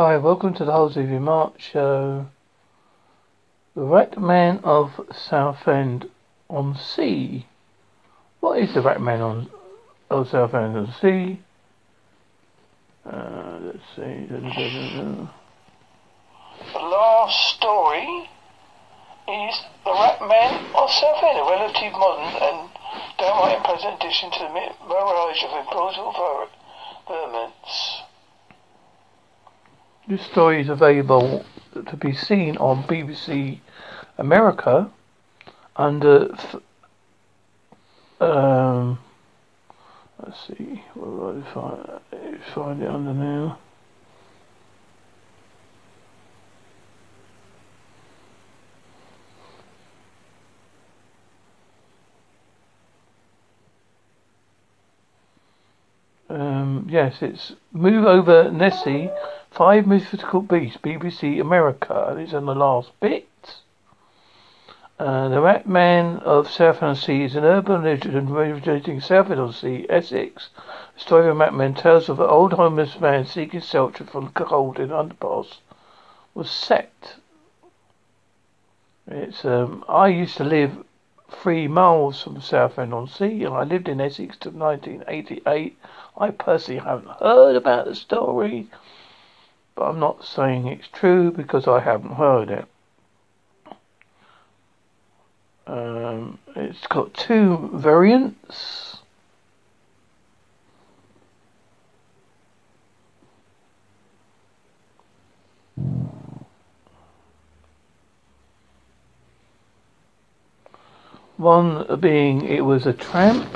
Hi, welcome to the Whole TV Mark Show. The Rat Man of Southend on Sea. What is the Rat Man on of Southend on Sea? Uh, let's see. The last story is The Rat Man of Southend, a relatively modern and downright unpleasant addition to the mirage of implausible This story is available to be seen on BBC America under um, let's see what do I find, find it under now. Um, yes, it's Move Over Nessie Five Mythical Beasts, BBC America. It's on the last bit. Uh, the Rat Man of Southend-on-Sea is an urban legend originating Southend-on-Sea, Essex. The story of Rat Man tells of an old homeless man seeking shelter from cold in underpass was set. It's um, I used to live three miles from Southend-on-Sea and I lived in Essex till 1988. I personally haven't heard about the story but I'm not saying it's true because I haven't heard it. Um, it's got two variants. One being it was a tramp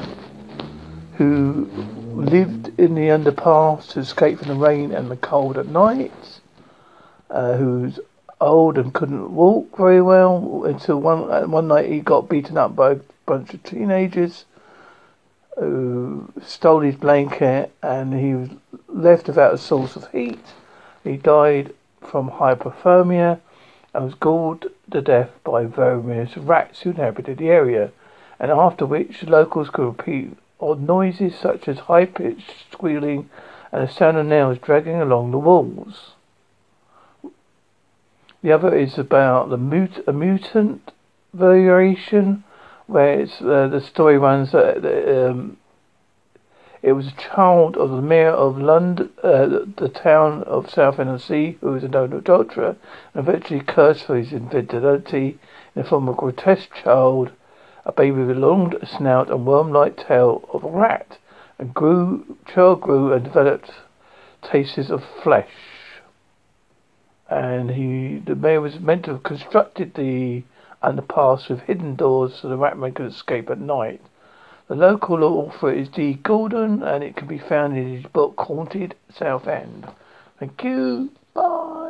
who lived in the underpass to escape from the rain and the cold at night, uh, who's old and couldn't walk very well until one uh, one night he got beaten up by a bunch of teenagers who stole his blanket and he was left without a source of heat. He died from hypothermia and was galled to death by various rats who inhabited the area, and after which locals could repeat odd noises such as high-pitched squealing and the sound of nails dragging along the walls. The other is about the mut- a mutant variation, where it's, uh, the story runs that um, it was a child of the mayor of London, uh, the, the, town of Southend-on-Sea, who was a known adulterer, and eventually cursed for his infidelity in the form of a grotesque child a baby with a long snout and worm-like tail of a rat, and grew, child grew and developed tastes of flesh. And he, the mayor was meant to have constructed the underpass with hidden doors so the ratman could escape at night. The local author is Dee Gordon, and it can be found in his book Haunted Southend. Thank you. Bye.